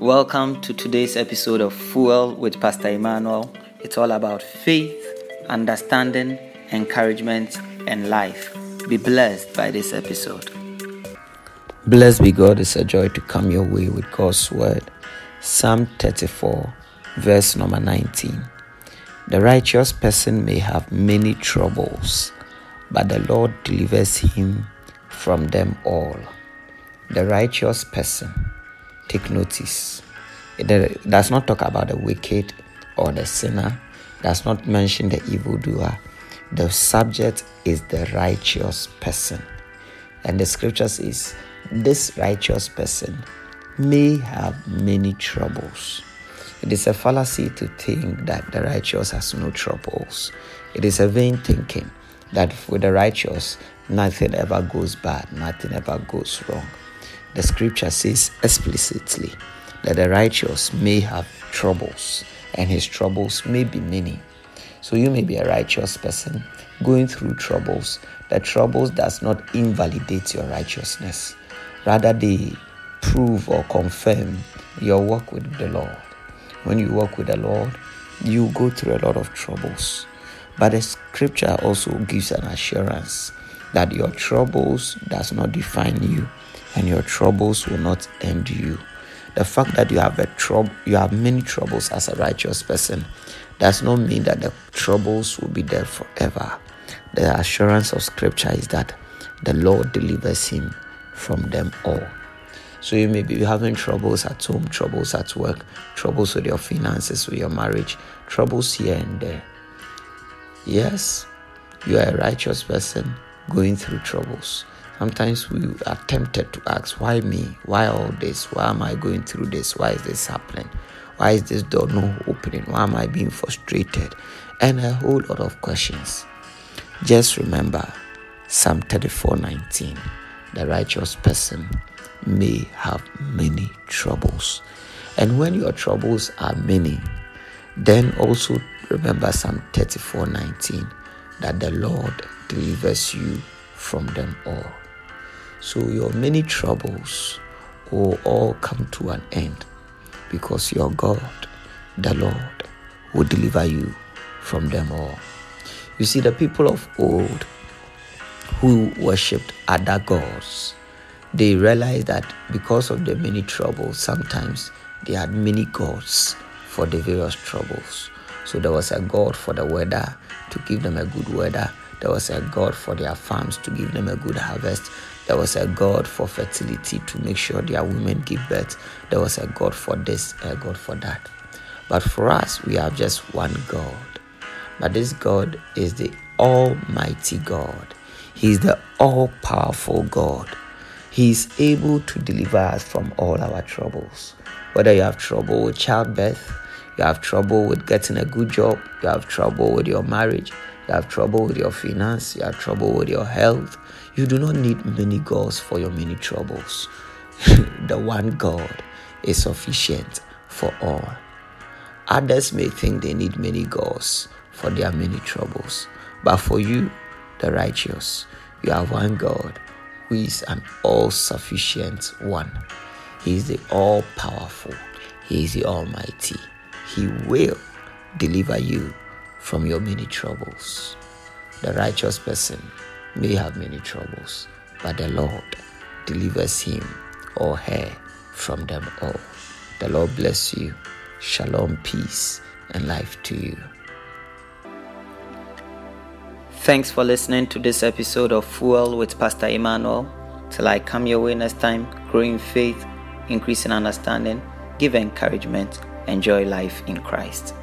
Welcome to today's episode of Fuel with Pastor Emmanuel. It's all about faith, understanding, encouragement, and life. Be blessed by this episode. Blessed be God, it's a joy to come your way with God's word. Psalm 34, verse number 19. The righteous person may have many troubles, but the Lord delivers him from them all. The righteous person take notice. It uh, does not talk about the wicked or the sinner, does not mention the evildoer. The subject is the righteous person. And the scripture says, This righteous person may have many troubles. It is a fallacy to think that the righteous has no troubles. It is a vain thinking that with the righteous, nothing ever goes bad, nothing ever goes wrong. The scripture says explicitly that the righteous may have troubles and his troubles may be many. So you may be a righteous person going through troubles. The troubles does not invalidate your righteousness. Rather they prove or confirm your work with the Lord. When you work with the Lord, you go through a lot of troubles. But the scripture also gives an assurance that your troubles does not define you and your troubles will not end you. The fact that you have a trouble, you have many troubles as a righteous person, does not mean that the troubles will be there forever. The assurance of Scripture is that the Lord delivers him from them all. So you may be having troubles at home, troubles at work, troubles with your finances, with your marriage, troubles here and there. Yes, you are a righteous person going through troubles. Sometimes we are tempted to ask, Why me? Why all this? Why am I going through this? Why is this happening? Why is this door not opening? Why am I being frustrated? And a whole lot of questions. Just remember Psalm 34 19. The righteous person may have many troubles. And when your troubles are many, then also remember Psalm 34 19 that the Lord delivers you from them all. So your many troubles will all come to an end because your God, the Lord, will deliver you from them all. You see, the people of old who worshipped other gods, they realized that because of the many troubles, sometimes they had many gods for the various troubles. So there was a God for the weather to give them a good weather. There was a God for their farms to give them a good harvest. There was a God for fertility to make sure their women give birth. There was a God for this, a God for that. But for us, we have just one God. But this God is the Almighty God. He is the all powerful God. He is able to deliver us from all our troubles. Whether you have trouble with childbirth, you have trouble with getting a good job, you have trouble with your marriage, you have trouble with your finance, you have trouble with your health, you do not need many gods for your many troubles. the one God is sufficient for all. Others may think they need many gods for their many troubles, but for you, the righteous, you have one God who is an all sufficient one. He is the all powerful, He is the Almighty. He will deliver you from your many troubles. The righteous person may have many troubles, but the Lord delivers him or her from them all. The Lord bless you. Shalom, peace, and life to you. Thanks for listening to this episode of Fuel with Pastor Emmanuel. Till I come your way next time, grow in faith, increase in understanding, give encouragement, enjoy life in Christ.